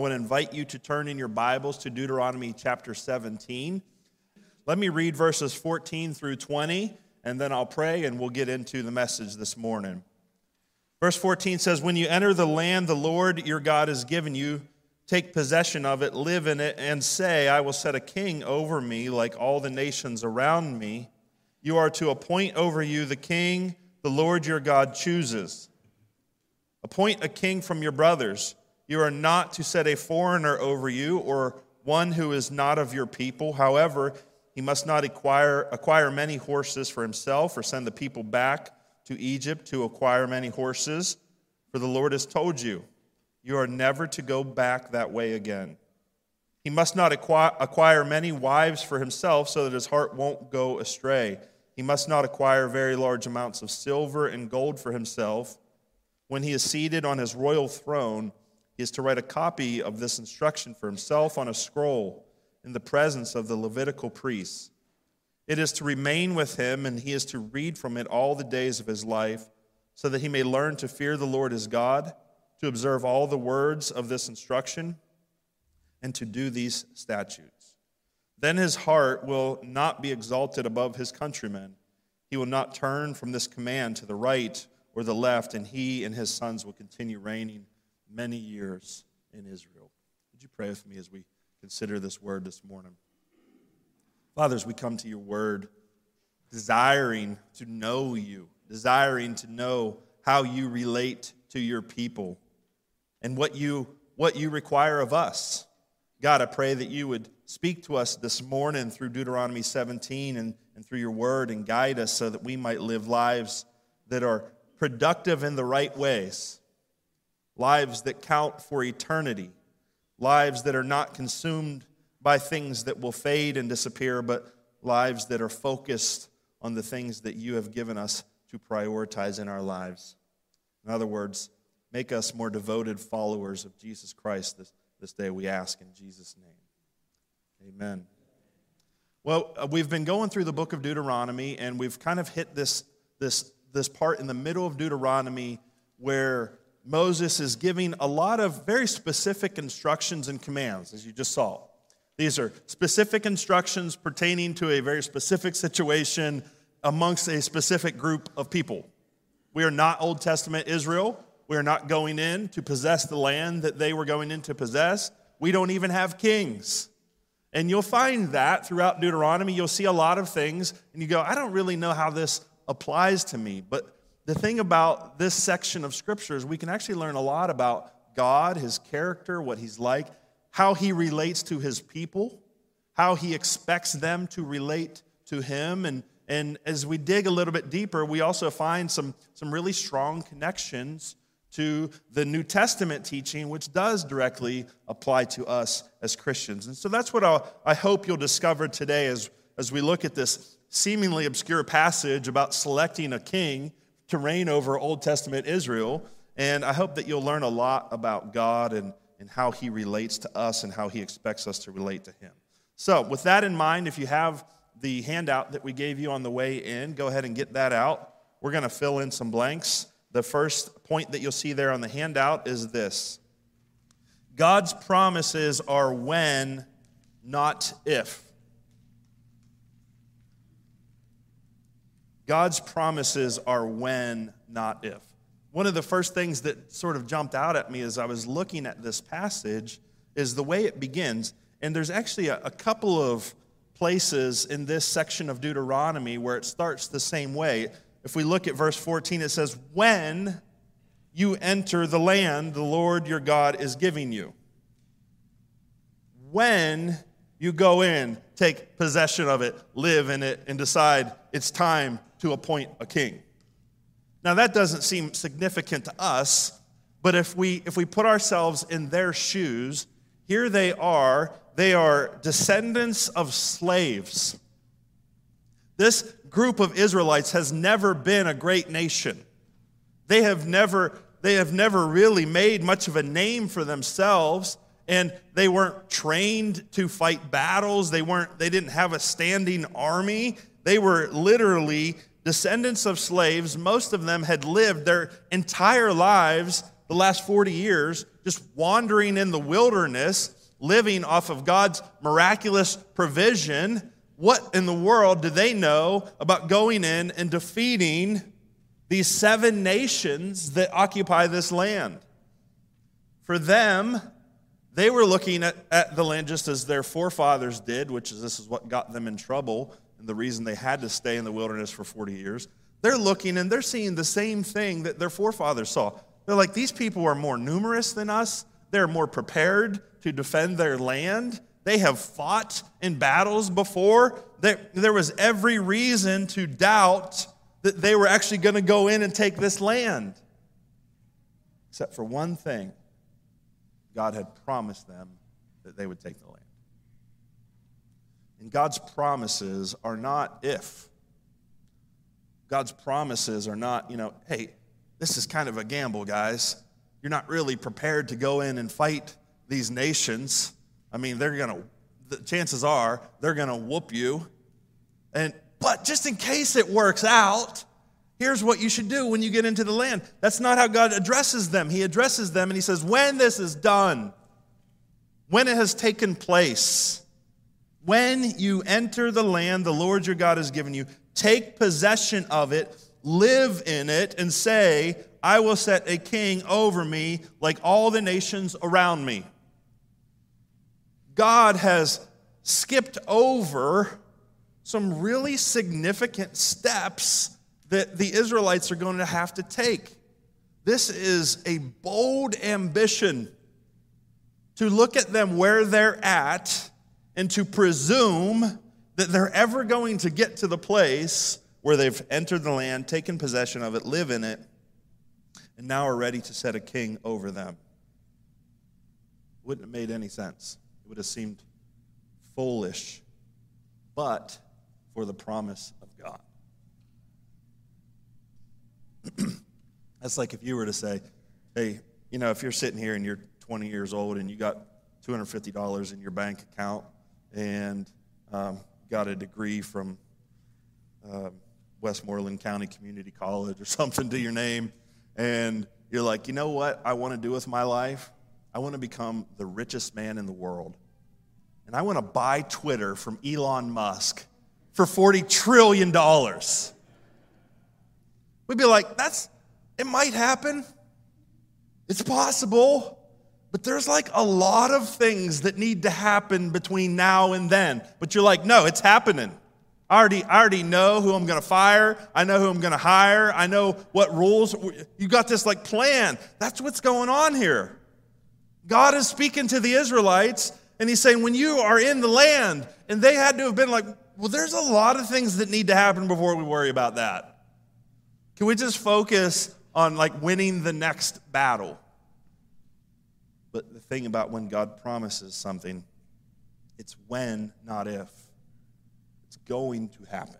I want to invite you to turn in your Bibles to Deuteronomy chapter 17. Let me read verses 14 through 20, and then I'll pray and we'll get into the message this morning. Verse 14 says, When you enter the land the Lord your God has given you, take possession of it, live in it, and say, I will set a king over me like all the nations around me. You are to appoint over you the king the Lord your God chooses. Appoint a king from your brothers. You are not to set a foreigner over you or one who is not of your people. However, he must not acquire, acquire many horses for himself or send the people back to Egypt to acquire many horses. For the Lord has told you, you are never to go back that way again. He must not acquire, acquire many wives for himself so that his heart won't go astray. He must not acquire very large amounts of silver and gold for himself. When he is seated on his royal throne, he is to write a copy of this instruction for himself on a scroll in the presence of the Levitical priests. It is to remain with him, and he is to read from it all the days of his life, so that he may learn to fear the Lord his God, to observe all the words of this instruction, and to do these statutes. Then his heart will not be exalted above his countrymen. He will not turn from this command to the right or the left, and he and his sons will continue reigning many years in Israel. Would you pray with me as we consider this word this morning? Father, as we come to your word, desiring to know you, desiring to know how you relate to your people and what you, what you require of us. God, I pray that you would speak to us this morning through Deuteronomy 17 and, and through your word and guide us so that we might live lives that are productive in the right ways lives that count for eternity, lives that are not consumed by things that will fade and disappear, but lives that are focused on the things that you have given us to prioritize in our lives. In other words, make us more devoted followers of Jesus Christ this, this day, we ask in Jesus' name. Amen. Well, uh, we've been going through the book of Deuteronomy, and we've kind of hit this, this, this part in the middle of Deuteronomy where Moses is giving a lot of very specific instructions and commands, as you just saw. These are specific instructions pertaining to a very specific situation amongst a specific group of people. We are not Old Testament Israel. We are not going in to possess the land that they were going in to possess. We don't even have kings. And you'll find that throughout Deuteronomy. You'll see a lot of things, and you go, I don't really know how this applies to me. But the thing about this section of scripture is we can actually learn a lot about God, his character, what he's like, how he relates to his people, how he expects them to relate to him. And, and as we dig a little bit deeper, we also find some, some really strong connections to the New Testament teaching, which does directly apply to us as Christians. And so that's what I'll, i hope you'll discover today as, as we look at this seemingly obscure passage about selecting a king to reign over Old Testament Israel. And I hope that you'll learn a lot about God and, and how he relates to us and how he expects us to relate to him. So, with that in mind, if you have the handout that we gave you on the way in, go ahead and get that out. We're going to fill in some blanks. The first point that you'll see there on the handout is this God's promises are when, not if. God's promises are when, not if. One of the first things that sort of jumped out at me as I was looking at this passage is the way it begins. And there's actually a, a couple of places in this section of Deuteronomy where it starts the same way. If we look at verse 14, it says, When you enter the land the Lord your God is giving you. When you go in, take possession of it, live in it, and decide it's time to appoint a king. Now, that doesn't seem significant to us, but if we, if we put ourselves in their shoes, here they are. They are descendants of slaves. This group of Israelites has never been a great nation. They have never, they have never really made much of a name for themselves and they weren't trained to fight battles they weren't they didn't have a standing army they were literally descendants of slaves, most of them had lived their entire lives, the last 40 years, just wandering in the wilderness, living off of God's miraculous provision, what in the world do they know about going in and defeating these seven nations that occupy this land? For them, they were looking at, at the land just as their forefathers did, which is this is what got them in trouble and the reason they had to stay in the wilderness for 40 years. They're looking and they're seeing the same thing that their forefathers saw. They're like, these people are more numerous than us. They're more prepared to defend their land. They have fought in battles before. There, there was every reason to doubt that they were actually going to go in and take this land. Except for one thing God had promised them that they would take the land. And God's promises are not if. God's promises are not, you know, hey, this is kind of a gamble, guys. You're not really prepared to go in and fight these nations. I mean, they're going to, the chances are, they're going to whoop you. And, but just in case it works out, here's what you should do when you get into the land. That's not how God addresses them. He addresses them and He says, when this is done, when it has taken place, when you enter the land the Lord your God has given you, take possession of it, live in it, and say, I will set a king over me like all the nations around me. God has skipped over some really significant steps that the Israelites are going to have to take. This is a bold ambition to look at them where they're at and to presume that they're ever going to get to the place where they've entered the land, taken possession of it, live in it, and now are ready to set a king over them. Wouldn't have made any sense. It would have seemed foolish, but for the promise of God. That's like if you were to say, hey, you know, if you're sitting here and you're 20 years old and you got $250 in your bank account and um, got a degree from uh, Westmoreland County Community College or something to your name, and you're like, you know what I want to do with my life? I want to become the richest man in the world. And I want to buy Twitter from Elon Musk for $40 trillion. We'd be like, that's, it might happen. It's possible. But there's like a lot of things that need to happen between now and then. But you're like, no, it's happening. I already, I already know who I'm going to fire. I know who I'm going to hire. I know what rules. You got this like plan. That's what's going on here. God is speaking to the Israelites, and He's saying, when you are in the land, and they had to have been like, well, there's a lot of things that need to happen before we worry about that. Can we just focus on like winning the next battle? But the thing about when God promises something, it's when, not if. It's going to happen.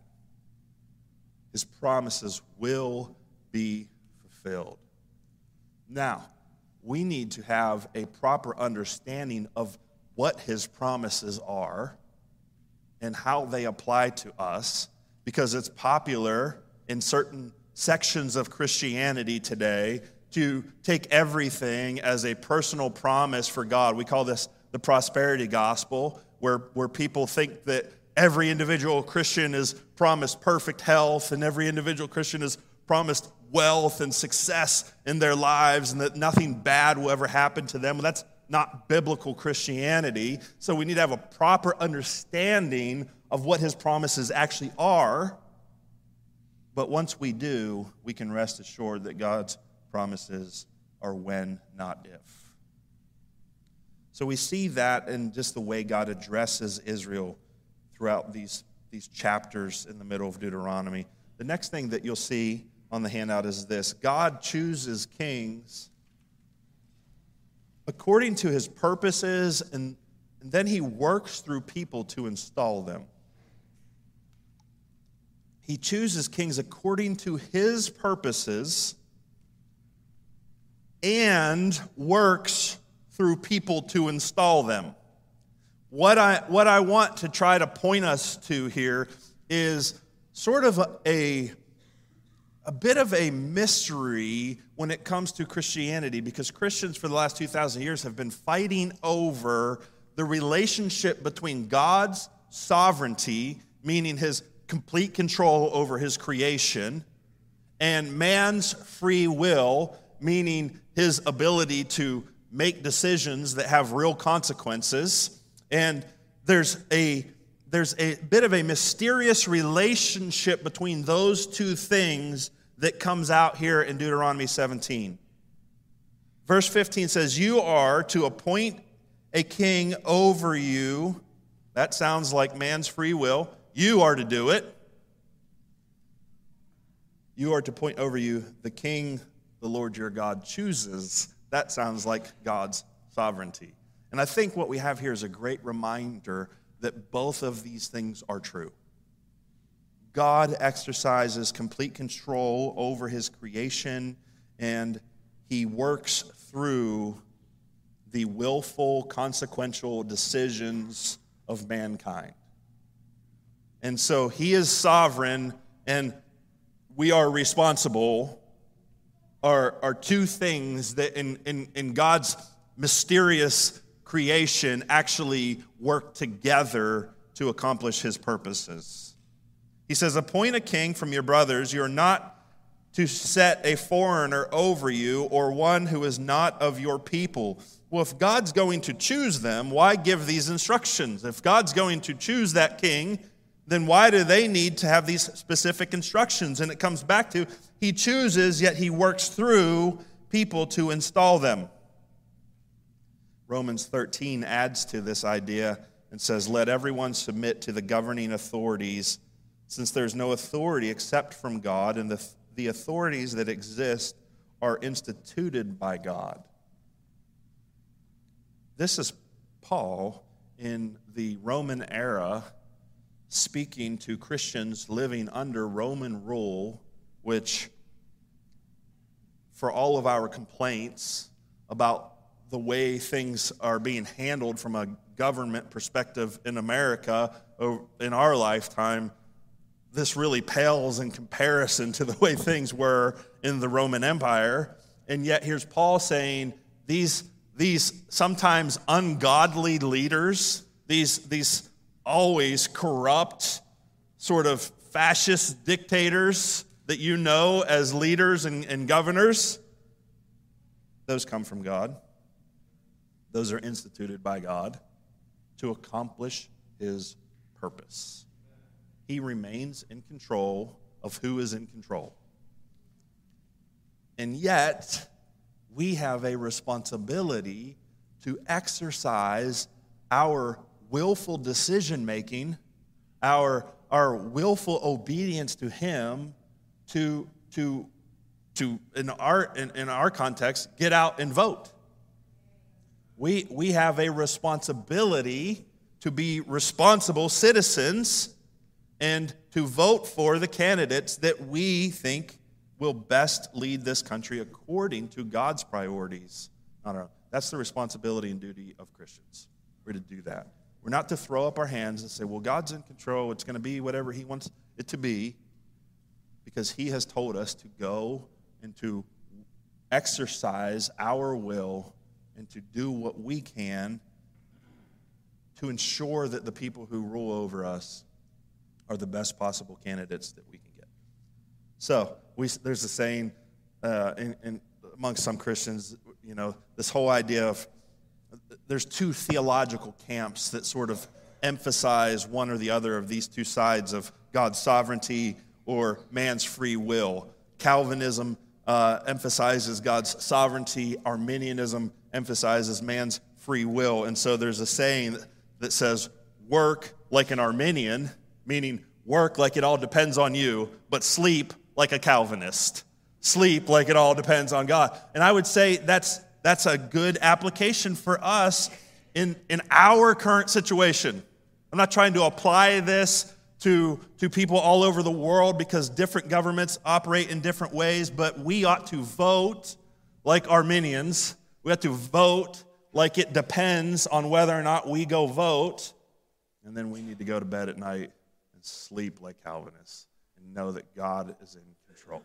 His promises will be fulfilled. Now, we need to have a proper understanding of what his promises are and how they apply to us because it's popular in certain sections of Christianity today to take everything as a personal promise for God. We call this the prosperity gospel, where, where people think that every individual Christian is promised perfect health and every individual Christian is promised wealth and success in their lives and that nothing bad will ever happen to them. Well, that's not biblical Christianity. So we need to have a proper understanding of what his promises actually are. But once we do, we can rest assured that God's promises are when, not if. So we see that in just the way God addresses Israel throughout these, these chapters in the middle of Deuteronomy. The next thing that you'll see on the handout is this God chooses kings according to his purposes, and, and then he works through people to install them. He chooses kings according to his purposes and works through people to install them. What I, what I want to try to point us to here is sort of a, a, bit of a mystery when it comes to Christianity because Christians for the last 2,000 years have been fighting over the relationship between God's sovereignty, meaning his complete control over his creation, and man's free will, meaning his ability to make decisions that have real consequences. And there's a there's a bit of a mysterious relationship between those two things that comes out here in Deuteronomy 17. Verse 15 says, You are to appoint a king over you. That sounds like man's free will. You are to do it. You are to point over you the king the Lord your God chooses. That sounds like God's sovereignty. And I think what we have here is a great reminder that both of these things are true. God exercises complete control over his creation, and he works through the willful, consequential decisions of mankind. And so he is sovereign, and we are responsible, are, are two things that in, in, in God's mysterious creation actually work together to accomplish his purposes. He says, Appoint a king from your brothers. You are not to set a foreigner over you or one who is not of your people. Well, if God's going to choose them, why give these instructions? If God's going to choose that king, then why do they need to have these specific instructions? And it comes back to he chooses, yet he works through people to install them. Romans 13 adds to this idea and says, Let everyone submit to the governing authorities, since there's no authority except from God, and the, the authorities that exist are instituted by God. This is Paul in the Roman era speaking to Christians living under Roman rule, which, for all of our complaints about the way things are being handled from a government perspective in America in our lifetime, this really pales in comparison to the way things were in the Roman Empire. And yet, here's Paul saying these, these sometimes ungodly leaders, these, these always corrupt, sort of fascist dictators that you know as leaders and, and governors, those come from God. Those are instituted by God to accomplish his purpose. He remains in control of who is in control. And yet, we have a responsibility to exercise our willful decision making, our, our willful obedience to Him to, to, to in, our, in, in our context, get out and vote. We, we have a responsibility to be responsible citizens and to vote for the candidates that we think will best lead this country according to God's priorities. Not our, that's the responsibility and duty of Christians. We're to do that. We're not to throw up our hands and say, well, God's in control. It's going to be whatever He wants it to be, because He has told us to go and to exercise our will and to do what we can to ensure that the people who rule over us are the best possible candidates that we can get. So we, there's a saying uh, in, in, amongst some Christians, you know, this whole idea of there's two theological camps that sort of emphasize one or the other of these two sides of God's sovereignty or man's free will. Calvinism uh, emphasizes God's sovereignty, Arminianism emphasizes man's free will. And so there's a saying that says, work like an Arminian, meaning work like it all depends on you, but sleep like a Calvinist. Sleep like it all depends on God. And I would say that's, that's a good application for us in, in our current situation. I'm not trying to apply this to, to people all over the world because different governments operate in different ways, but we ought to vote like Arminians. We have to vote like it depends on whether or not we go vote. And then we need to go to bed at night and sleep like Calvinists and know that God is in control.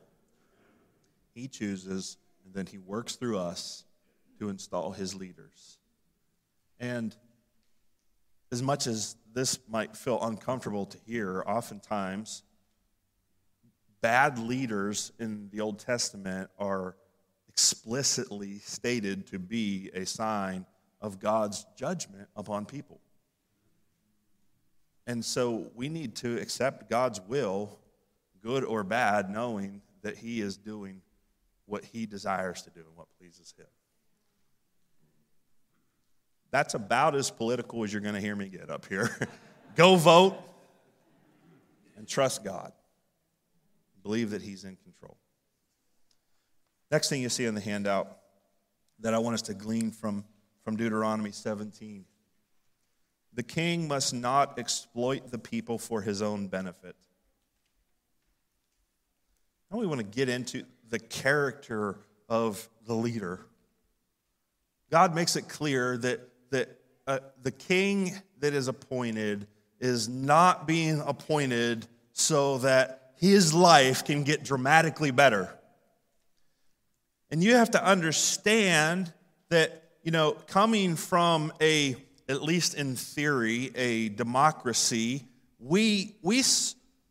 he chooses, and then he works through us to install his leaders. And as much as this might feel uncomfortable to hear, oftentimes bad leaders in the Old Testament are explicitly stated to be a sign of God's judgment upon people. And so we need to accept God's will, good or bad, knowing that He is doing what He desires to do and what pleases Him. That's about as political as you're going to hear me get up here. Go vote and trust God. Believe that He's in control. Next thing you see in the handout that I want us to glean from, from Deuteronomy 17 the king must not exploit the people for his own benefit. Now we want to get into the character of the leader. God makes it clear that, that uh, the king that is appointed is not being appointed so that his life can get dramatically better. And you have to understand that, you know, coming from a at least in theory, a democracy, we, we,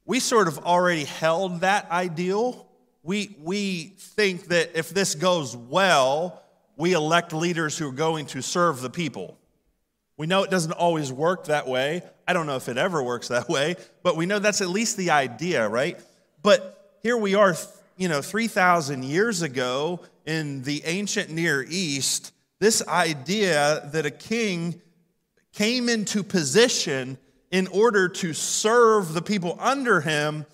we sort of already held that ideal. We, we think that if this goes well, we elect leaders who are going to serve the people. We know it doesn't always work that way. I don't know if it ever works that way, but we know that's at least the idea, right? But here we are, you know, 3,000 years ago in the ancient Near East, this idea that a king came into position in order to serve the people under him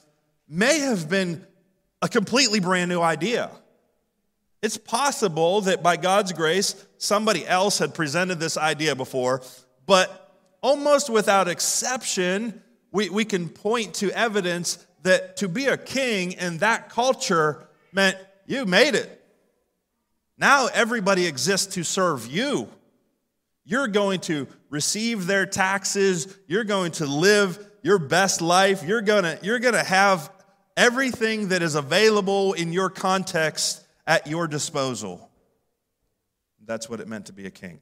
may have been a completely brand new idea. It's possible that by God's grace, somebody else had presented this idea before, but almost without exception, we, we can point to evidence that to be a king in that culture meant you made it. Now everybody exists to serve you. You're going to receive their taxes. You're going to live your best life. You're going to, you're going to have everything that is available in your context at your disposal. That's what it meant to be a king.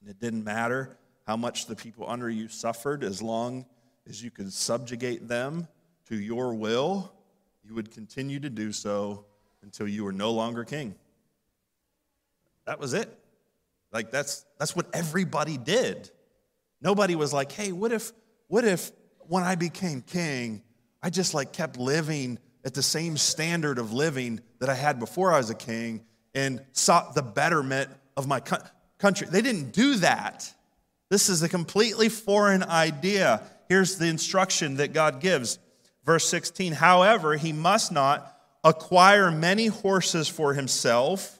And it didn't matter how much the people under you suffered, as long as you could subjugate them to your will, you would continue to do so until you were no longer king. That was it. Like that's that's what everybody did. Nobody was like, "Hey, what if what if when I became king, I just like kept living at the same standard of living that I had before I was a king and sought the betterment of my country." They didn't do that. This is a completely foreign idea. Here's the instruction that God gives. Verse 16, however, he must not acquire many horses for himself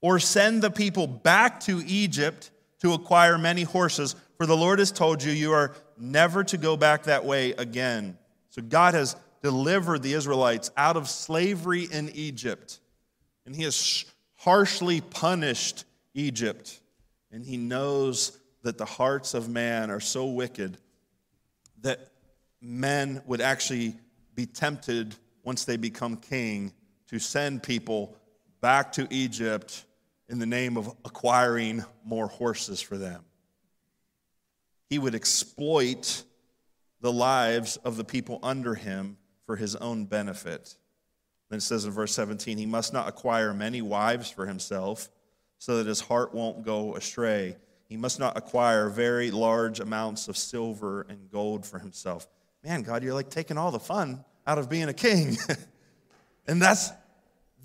or send the people back to Egypt to acquire many horses, for the Lord has told you, you are never to go back that way again. So God has delivered the Israelites out of slavery in Egypt, and He has harshly punished Egypt. And He knows that the hearts of man are so wicked that men would actually be tempted once they become king to send people back to Egypt in the name of acquiring more horses for them. He would exploit the lives of the people under him for his own benefit. Then it says in verse 17, he must not acquire many wives for himself so that his heart won't go astray. He must not acquire very large amounts of silver and gold for himself. Man, God, you're like taking all the fun out of being a king. and that's,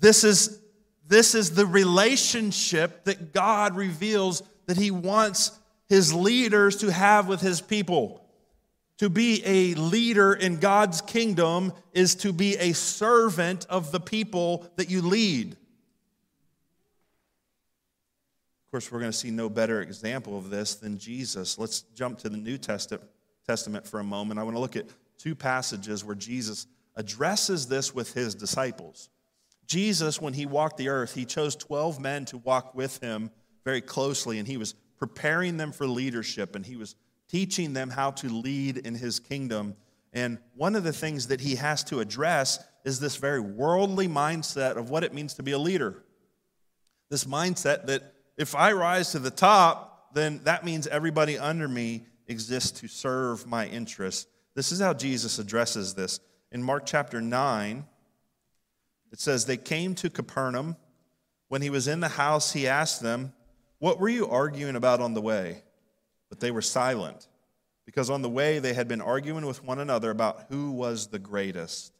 this is this is the relationship that God reveals that He wants His leaders to have with His people. To be a leader in God's kingdom is to be a servant of the people that you lead. Of course, we're going to see no better example of this than Jesus. Let's jump to the New Testament for a moment. I want to look at two passages where Jesus addresses this with his disciples. Jesus, when he walked the earth, he chose 12 men to walk with him very closely, and he was preparing them for leadership, and he was teaching them how to lead in his kingdom. And one of the things that he has to address is this very worldly mindset of what it means to be a leader. This mindset that if I rise to the top, then that means everybody under me exists to serve my interests. This is how Jesus addresses this. In Mark chapter 9, it says, They came to Capernaum. When he was in the house, he asked them, What were you arguing about on the way? But they were silent, because on the way they had been arguing with one another about who was the greatest.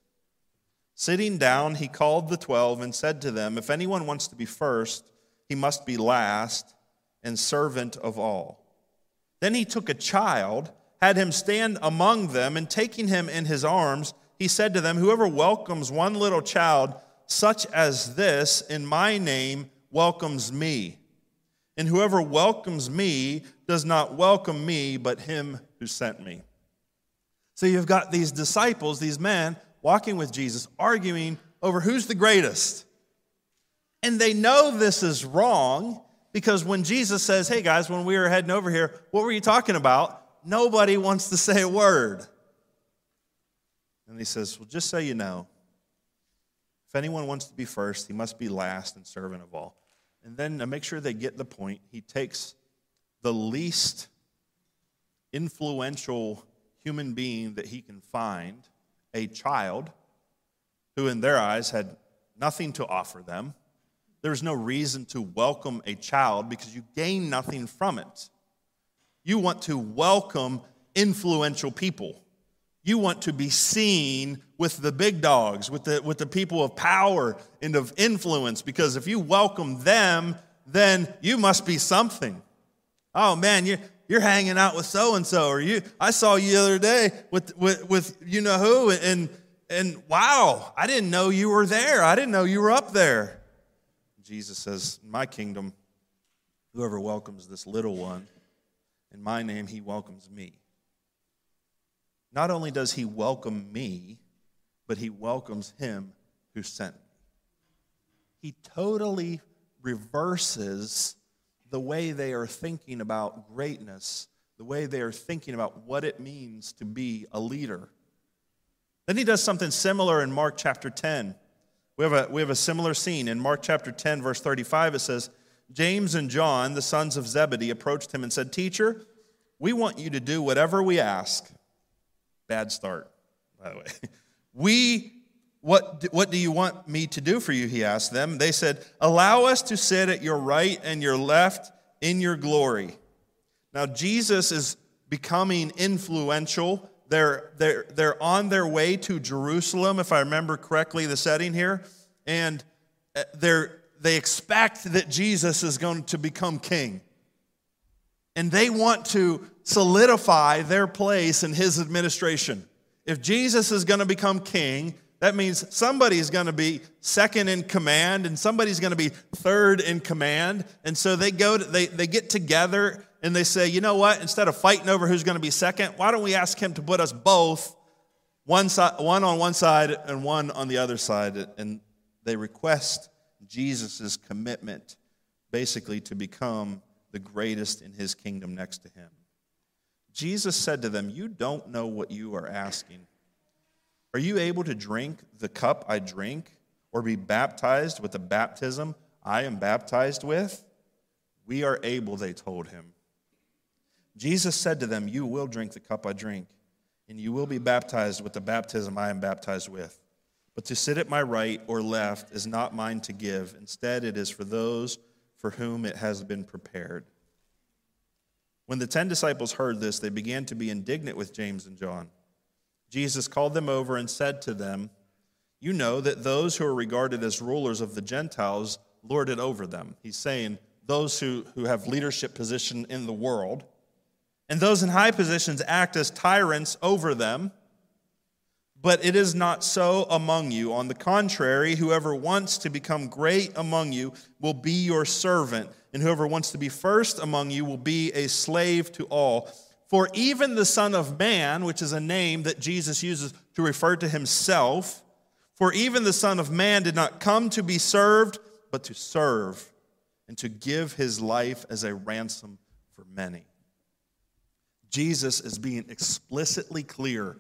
Sitting down, he called the twelve and said to them, If anyone wants to be first, he must be last and servant of all. Then he took a child, had him stand among them, and taking him in his arms, he said to them, Whoever welcomes one little child, such as this, in my name, welcomes me. And whoever welcomes me does not welcome me, but him who sent me. So you've got these disciples, these men, walking with Jesus, arguing over who's the greatest. And they know this is wrong because when Jesus says, Hey guys, when we were heading over here, what were you talking about? Nobody wants to say a word. And he says, Well, just so you know, if anyone wants to be first, he must be last and servant of all. And then to make sure they get the point, he takes the least influential human being that he can find, a child, who in their eyes had nothing to offer them. There was no reason to welcome a child because you gain nothing from it. You want to welcome influential people. You want to be seen with the big dogs, with the, with the people of power and of influence, because if you welcome them, then you must be something. Oh man, you're, you're hanging out with so and so, or you I saw you the other day with, with, with you know who, and, and wow, I didn't know you were there. I didn't know you were up there. Jesus says, my kingdom, whoever welcomes this little one, in my name, he welcomes me. Not only does he welcome me, but he welcomes him who sent me. He totally reverses the way they are thinking about greatness, the way they are thinking about what it means to be a leader. Then he does something similar in Mark chapter 10. We have a, we have a similar scene. In Mark chapter 10, verse 35, it says, James and John, the sons of Zebedee, approached him and said, Teacher, we want you to do whatever we ask. Bad start, by the way. We, what, what do you want me to do for you? He asked them. They said, Allow us to sit at your right and your left in your glory. Now, Jesus is becoming influential. They're, they're, they're on their way to Jerusalem, if I remember correctly, the setting here. And uh, they're, they expect that Jesus is going to become king. And they want to solidify their place in his administration. If Jesus is going to become king, that means somebody is going to be second in command and somebody's going to be third in command. And so they go to, they, they get together and they say, you know what? Instead of fighting over who's going to be second, why don't we ask him to put us both one, side, one on one side and one on the other side? And they request Jesus' commitment basically to become the greatest in his kingdom next to him. Jesus said to them, You don't know what you are asking. Are you able to drink the cup I drink or be baptized with the baptism I am baptized with? We are able, they told him. Jesus said to them, You will drink the cup I drink, and you will be baptized with the baptism I am baptized with. But to sit at my right or left is not mine to give. Instead, it is for those for whom it has been prepared. When the ten disciples heard this, they began to be indignant with James and John. Jesus called them over and said to them, You know that those who are regarded as rulers of the Gentiles lord it over them. He's saying those who, who have leadership position in the world. And those in high positions act as tyrants over them. But it is not so among you. On the contrary, whoever wants to become great among you will be your servant, and whoever wants to be first among you will be a slave to all. For even the Son of Man, which is a name that Jesus uses to refer to himself, for even the Son of Man did not come to be served, but to serve and to give his life as a ransom for many. Jesus is being explicitly clear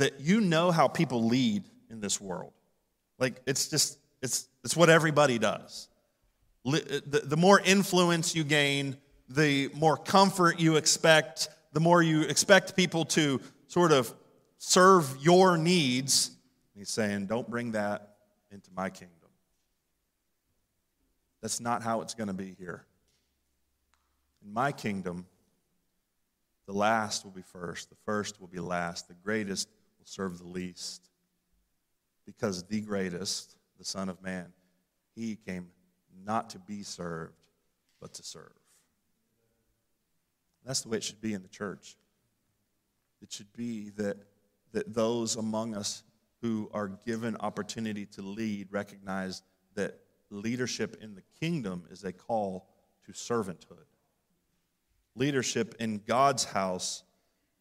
that you know how people lead in this world. Like it's just, it's, it's what everybody does. The, the more influence you gain, the more comfort you expect, the more you expect people to sort of serve your needs. He's saying, don't bring that into my kingdom. That's not how it's going to be here. In my kingdom, the last will be first, the first will be last, the greatest serve the least. Because the greatest, the Son of Man, he came not to be served, but to serve. That's the way it should be in the church. It should be that, that those among us who are given opportunity to lead recognize that leadership in the kingdom is a call to servanthood. Leadership in God's house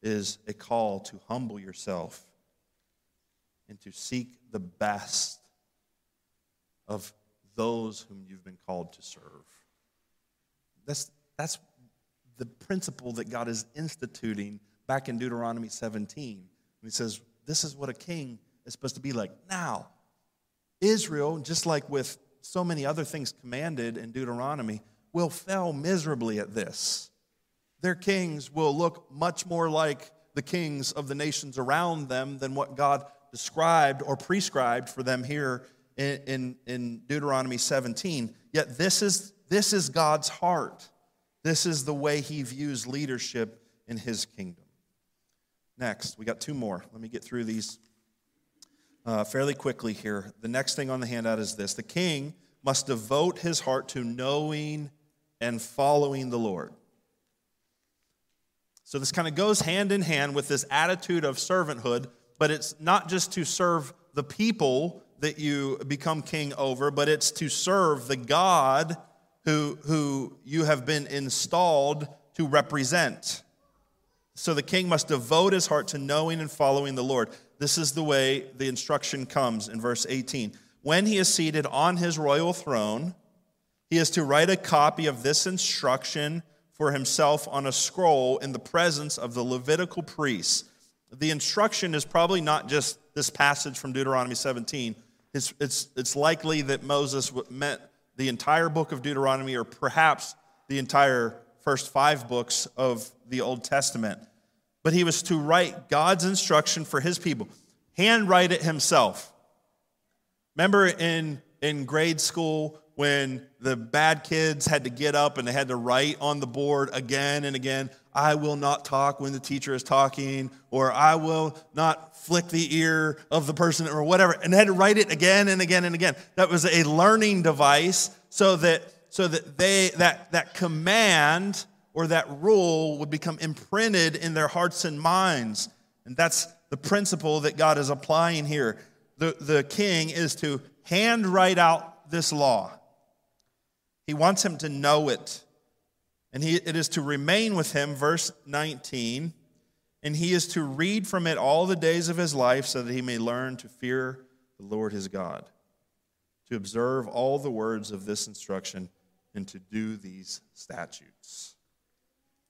is a call to humble yourself and to seek the best of those whom you've been called to serve. That's, that's the principle that God is instituting back in Deuteronomy 17. He says, This is what a king is supposed to be like. Now, Israel, just like with so many other things commanded in Deuteronomy, will fail miserably at this. Their kings will look much more like the kings of the nations around them than what God described or prescribed for them here in, in, in Deuteronomy 17. Yet this is, this is God's heart. This is the way he views leadership in his kingdom. Next, we got two more. Let me get through these uh, fairly quickly here. The next thing on the handout is this the king must devote his heart to knowing and following the Lord. So, this kind of goes hand in hand with this attitude of servanthood, but it's not just to serve the people that you become king over, but it's to serve the God who, who you have been installed to represent. So the king must devote his heart to knowing and following the Lord. This is the way the instruction comes in verse 18. When he is seated on his royal throne, he is to write a copy of this instruction for himself on a scroll in the presence of the Levitical priests. The instruction is probably not just this passage from Deuteronomy 17. It's, it's, it's likely that Moses meant the entire book of Deuteronomy, or perhaps the entire first five books of the Old Testament. But he was to write God's instruction for his people, handwrite it himself. Remember in, in grade school when the bad kids had to get up and they had to write on the board again and again, I will not talk when the teacher is talking, or I will not flick the ear of the person, or whatever. And they had to write it again and again and again. That was a learning device so that, so that they, that, that command or that rule would become imprinted in their hearts and minds. And that's the principle that God is applying here. The, the king is to handwrite out this law. He wants him to know it. And he, it is to remain with him, verse 19, and he is to read from it all the days of his life so that he may learn to fear the Lord his God, to observe all the words of this instruction, and to do these statutes.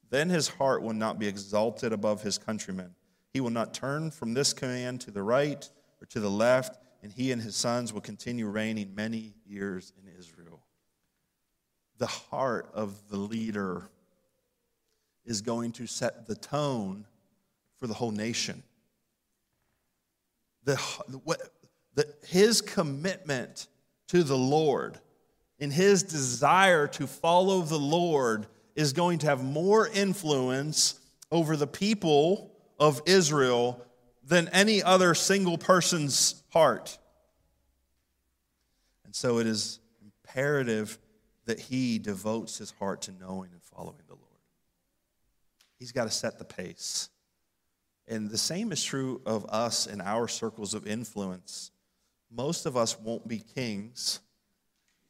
Then his heart will not be exalted above his countrymen. He will not turn from this command to the right or to the left, and he and his sons will continue reigning many years in Israel the heart of the leader is going to set the tone for the whole nation. The, what, the, his commitment to the Lord and his desire to follow the Lord is going to have more influence over the people of Israel than any other single person's heart. And so it is imperative that he devotes his heart to knowing and following the Lord. He's got to set the pace. And the same is true of us in our circles of influence. Most of us won't be kings,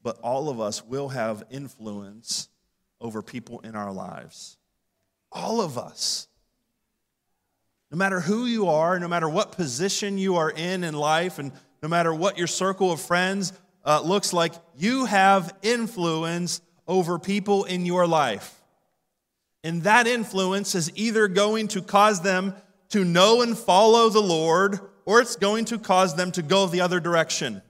but all of us will have influence over people in our lives. All of us. No matter who you are, no matter what position you are in in life, and no matter what your circle of friends uh, looks like you have influence over people in your life. And that influence is either going to cause them to know and follow the Lord, or it's going to cause them to go the other direction.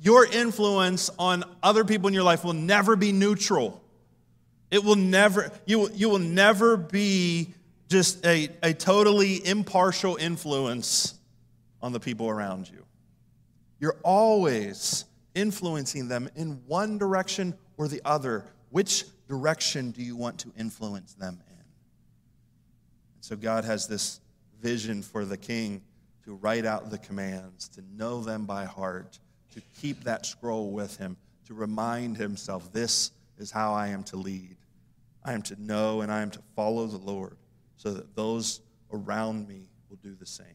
your influence on other people in your life will never be neutral. It will never, you will, you will never be just a, a totally impartial influence on the people around you. You're always influencing them in one direction or the other. Which direction do you want to influence them in? And so God has this vision for the king to write out the commands, to know them by heart, to keep that scroll with him, to remind himself, this is how I am to lead. I am to know and I am to follow the Lord so that those around me will do the same.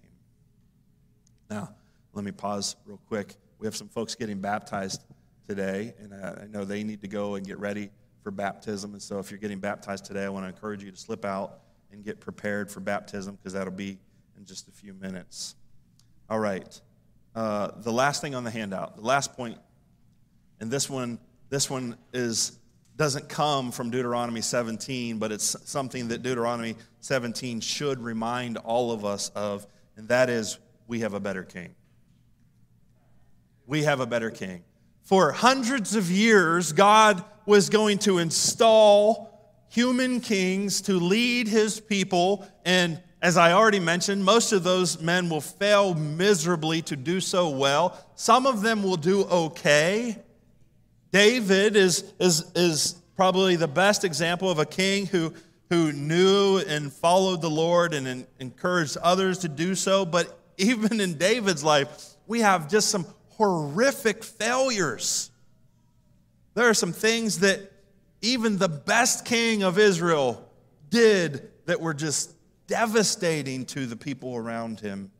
Now, let me pause real quick. We have some folks getting baptized today, and I know they need to go and get ready for baptism. And so, if you're getting baptized today, I want to encourage you to slip out and get prepared for baptism because that'll be in just a few minutes. All right. Uh, the last thing on the handout, the last point, and this one, this one is doesn't come from Deuteronomy 17, but it's something that Deuteronomy 17 should remind all of us of, and that is we have a better king. We have a better king. For hundreds of years, God was going to install human kings to lead his people. And as I already mentioned, most of those men will fail miserably to do so well. Some of them will do okay. David is, is, is probably the best example of a king who, who knew and followed the Lord and encouraged others to do so. But even in David's life, we have just some horrific failures. There are some things that even the best king of Israel did that were just devastating to the people around him.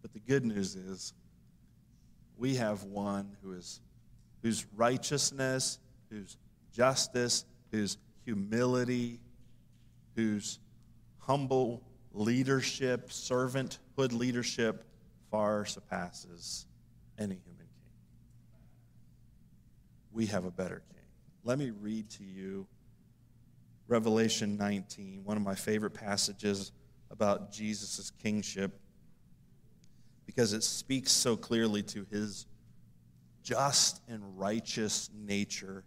But the good news is we have one who is whose righteousness, whose justice, whose humility, whose humble leadership, servanthood leadership far surpasses any human king. we have a better king. Let me read to you Revelation 19, one of my favorite passages about Jesus' kingship, because it speaks so clearly to his just and righteous nature.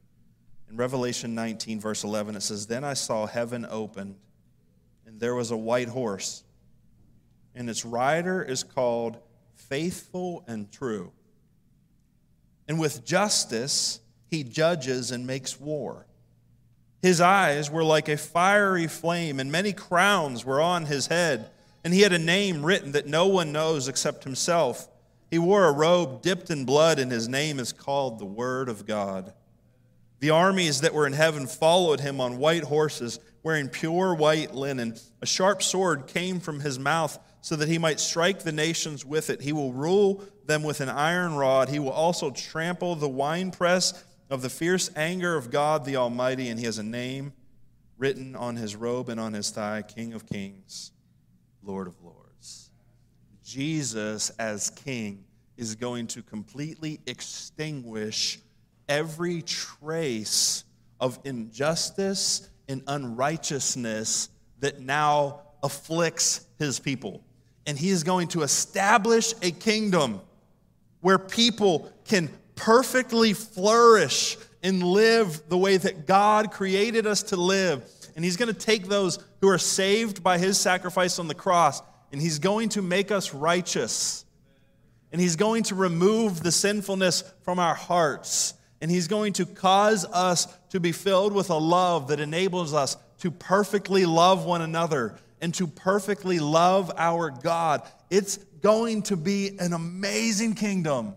In Revelation 19, verse 11, it says, Then I saw heaven opened, and there was a white horse, and its rider is called Faithful and True. And with justice, he judges and makes war. His eyes were like a fiery flame, and many crowns were on his head, and he had a name written that no one knows except himself. He wore a robe dipped in blood, and his name is called the Word of God. The armies that were in heaven followed him on white horses, wearing pure white linen. A sharp sword came from his mouth so that he might strike the nations with it. He will rule them with an iron rod. He will also trample the winepress of the fierce anger of God the Almighty, and he has a name written on his robe and on his thigh King of Kings, Lord of Lords. Jesus, as King, is going to completely extinguish every trace of injustice and unrighteousness that now afflicts his people. And he is going to establish a kingdom where people can perfectly flourish and live the way that God created us to live. And He's going to take those who are saved by His sacrifice on the cross and He's going to make us righteous. And He's going to remove the sinfulness from our hearts. And He's going to cause us to be filled with a love that enables us to perfectly love one another and to perfectly love our God. It's going to be an amazing kingdom.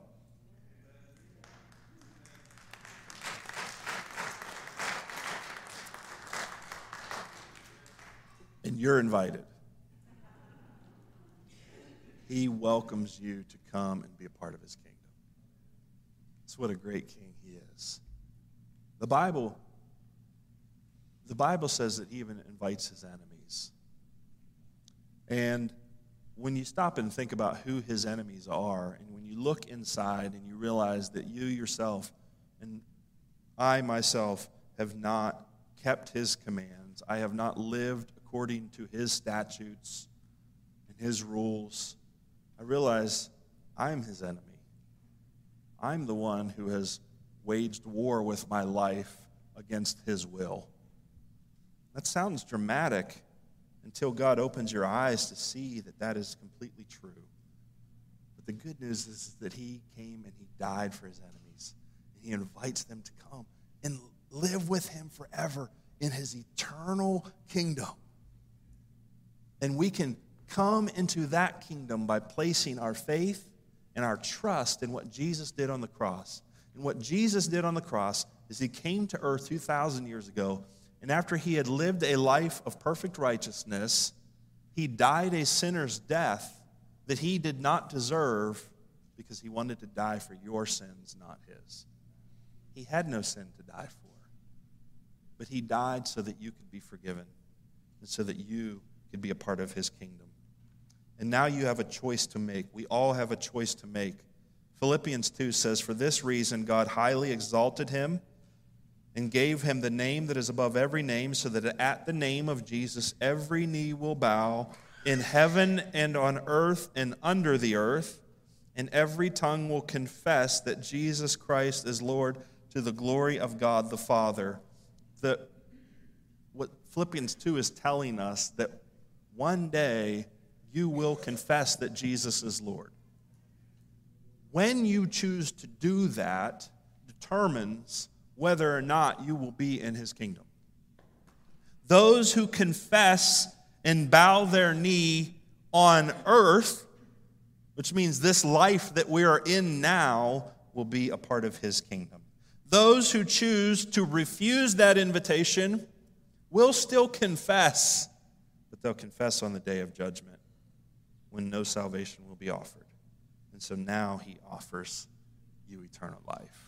and you're invited. He welcomes you to come and be a part of his kingdom. That's what a great king he is. The Bible the Bible says that he even invites his enemies. And when you stop and think about who his enemies are, and when you look inside and you realize that you yourself and I myself have not kept his commands, I have not lived according to his statutes and his rules, I realize I'm his enemy. I'm the one who has waged war with my life against his will. That sounds dramatic until God opens your eyes to see that that is completely true. But the good news is that he came and he died for his enemies. And he invites them to come and live with him forever in his eternal kingdom. And we can come into that kingdom by placing our faith and our trust in what Jesus did on the cross. And what Jesus did on the cross is he came to earth 2,000 years ago, and after he had lived a life of perfect righteousness, he died a sinner's death that he did not deserve because he wanted to die for your sins, not his. He had no sin to die for, but he died so that you could be forgiven and so that you could be a part of his kingdom. And now you have a choice to make. We all have a choice to make. Philippians 2 says, For this reason, God highly exalted him and gave him the name that is above every name, so that at the name of Jesus every knee will bow in heaven and on earth and under the earth, and every tongue will confess that Jesus Christ is Lord to the glory of God the Father. The, what Philippians 2 is telling us that one day you will confess that Jesus is Lord. When you choose to do that determines whether or not you will be in his kingdom. Those who confess and bow their knee on earth, which means this life that we are in now, will be a part of his kingdom. Those who choose to refuse that invitation will still confess, but they'll confess on the day of judgment when no salvation will be offered. And so now he offers you eternal life.